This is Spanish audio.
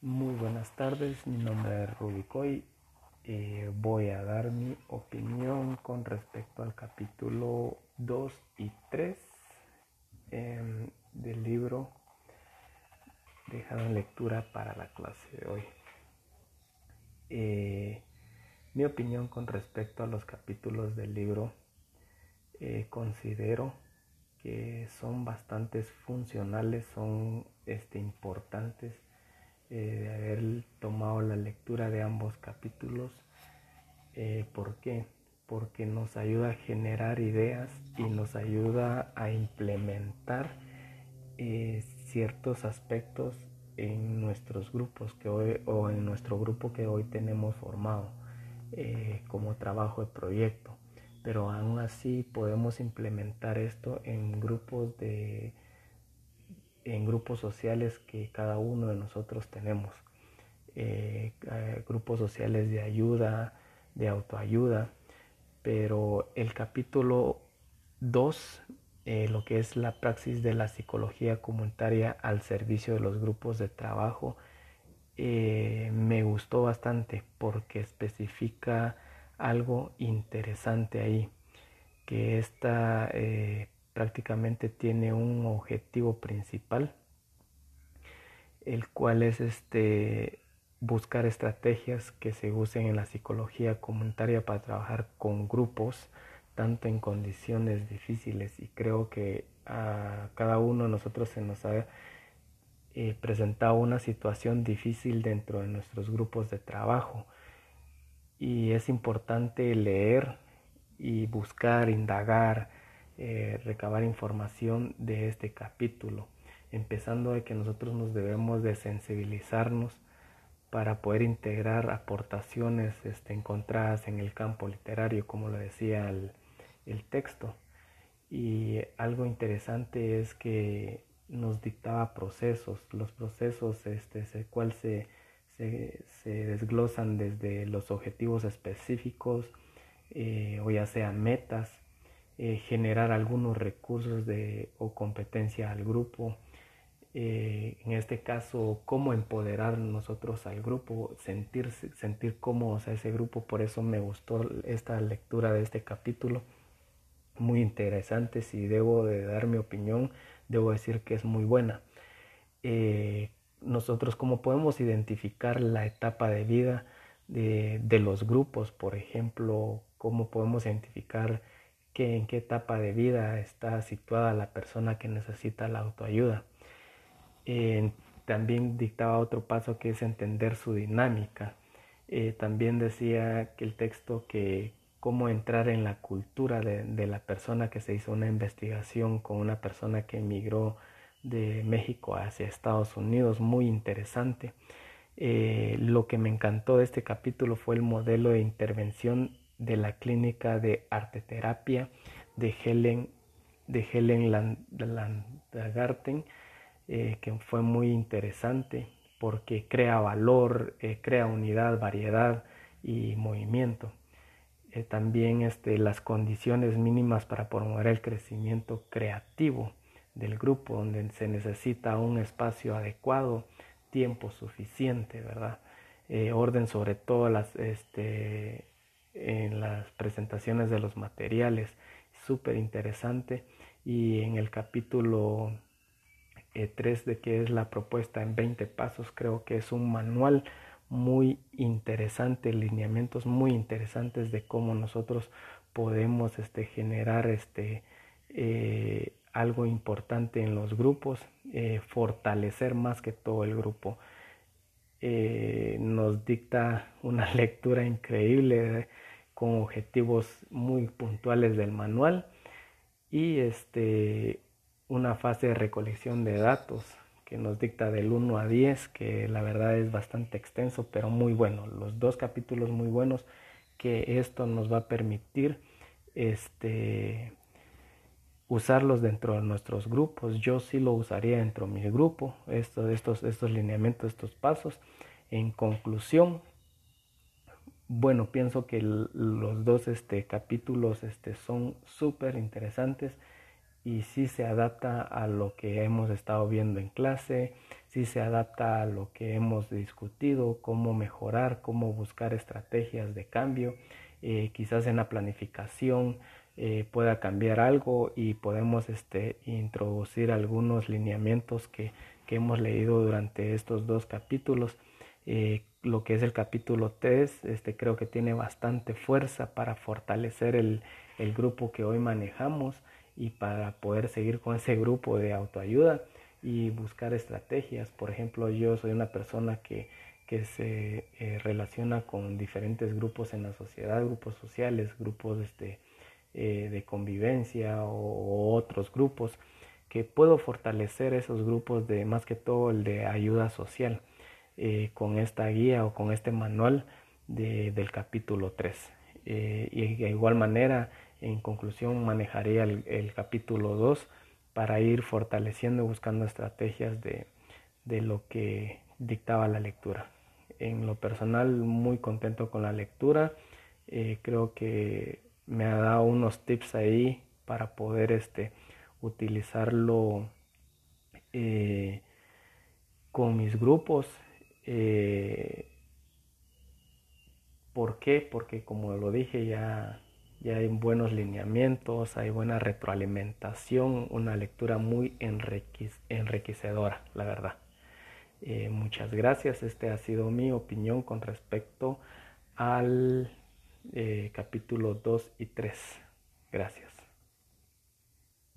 Muy buenas tardes, mi nombre es Rubicoy. Eh, voy a dar mi opinión con respecto al capítulo 2 y 3 em, del libro Dejado en lectura para la clase de hoy. Eh, mi opinión con respecto a los capítulos del libro eh, considero que son bastante funcionales, son este, importantes eh, de haber tomado la lectura de ambos capítulos. Eh, ¿Por qué? Porque nos ayuda a generar ideas y nos ayuda a implementar eh, ciertos aspectos en nuestros grupos que hoy o en nuestro grupo que hoy tenemos formado como trabajo de proyecto pero aún así podemos implementar esto en grupos de en grupos sociales que cada uno de nosotros tenemos. Eh, eh, grupos sociales de ayuda, de autoayuda, pero el capítulo 2, eh, lo que es la praxis de la psicología comunitaria al servicio de los grupos de trabajo, me gustó bastante porque especifica algo interesante ahí, que esta prácticamente tiene un objetivo principal, el cual es este buscar estrategias que se usen en la psicología comunitaria para trabajar con grupos, tanto en condiciones difíciles y creo que a cada uno de nosotros se nos ha eh, presentado una situación difícil dentro de nuestros grupos de trabajo. Y es importante leer y buscar, indagar, eh, recabar información de este capítulo, empezando de que nosotros nos debemos de sensibilizarnos para poder integrar aportaciones este, encontradas en el campo literario, como lo decía el, texto. Y algo interesante es que nos dictaba procesos, los procesos este, cual se, se, desglosan desde los objetivos específicos, eh, o ya sea metas, eh, generar algunos recursos de, o competencia al grupo. Eh, en este caso, cómo empoderar nosotros al grupo, sentir, sentir cómodos a ese grupo. Por eso me gustó esta lectura de este capítulo. Muy interesante. Si debo de dar mi opinión, debo decir que es muy buena. Eh, nosotros, cómo podemos identificar la etapa de vida de, de los grupos, por ejemplo, cómo podemos identificar en qué etapa de vida está situada la persona que necesita la autoayuda. también dictaba otro paso que es entender su dinámica. Eh, también decía que el texto que cómo entrar en la cultura de, la persona que se hizo una investigación con una persona que emigró de México hacia Estados Unidos, muy interesante. Eh, lo que me encantó de este capítulo fue el modelo de intervención de la clínica de arteterapia de Helen, de Helen eh, que fue muy interesante porque crea valor, eh, crea unidad, variedad y movimiento. Eh, también este, las condiciones mínimas para promover el crecimiento creativo del grupo, donde se necesita un espacio adecuado, tiempo suficiente, ¿verdad? orden sobre todo las, este, en las presentaciones de los materiales, súper interesante. Y en el capítulo 3 eh, de que es la propuesta en 20 pasos, creo que es un manual muy interesante, lineamientos muy interesantes de cómo nosotros podemos este, generar este, eh, algo importante en los grupos, eh, fortalecer más que todo el grupo. nos dicta una lectura increíble con objetivos muy puntuales del manual y este, una fase de recolección de datos que nos dicta del 1 a 10, que la verdad es bastante extenso, pero muy bueno. Los dos capítulos muy buenos que esto nos va a permitir este, usarlos dentro de nuestros grupos. Yo sí lo usaría dentro de mi grupo, estos, estos, estos lineamientos, estos pasos. En conclusión, bueno, pienso que los dos este, capítulos este, son súper interesantes y sí se adapta a lo que hemos estado viendo en clase, sí se adapta a lo que hemos discutido, cómo mejorar, cómo buscar estrategias de cambio, eh, quizás en la planificación eh, pueda cambiar algo y podemos este, introducir algunos lineamientos que, hemos leído durante estos dos capítulos. Eh, lo que es el capítulo 3, este, creo que tiene bastante fuerza para fortalecer el, el grupo que hoy manejamos y para poder seguir con ese grupo de autoayuda y buscar estrategias. Por ejemplo, yo soy una persona que, que se eh, relaciona con diferentes grupos en la sociedad, grupos sociales, grupos este, eh, de convivencia o, otros grupos, que puedo fortalecer esos grupos de más que todo el de ayuda social eh, con esta guía o con este manual de, del capítulo 3. y de igual manera, en conclusión, manejaría el, el capítulo 2 para ir fortaleciendo y buscando estrategias de, lo que dictaba la lectura. En lo personal, muy contento con la lectura. Eh, creo que me ha dado unos tips ahí para poder este, utilizarlo eh, con mis grupos. Eh, ¿Por qué? Porque como lo dije ya ya hay buenos lineamientos, hay buena retroalimentación, una lectura muy enriquecedora, la verdad. Eh, muchas gracias, este ha sido mi opinión con respecto al eh, capítulo 2 y 3. Gracias.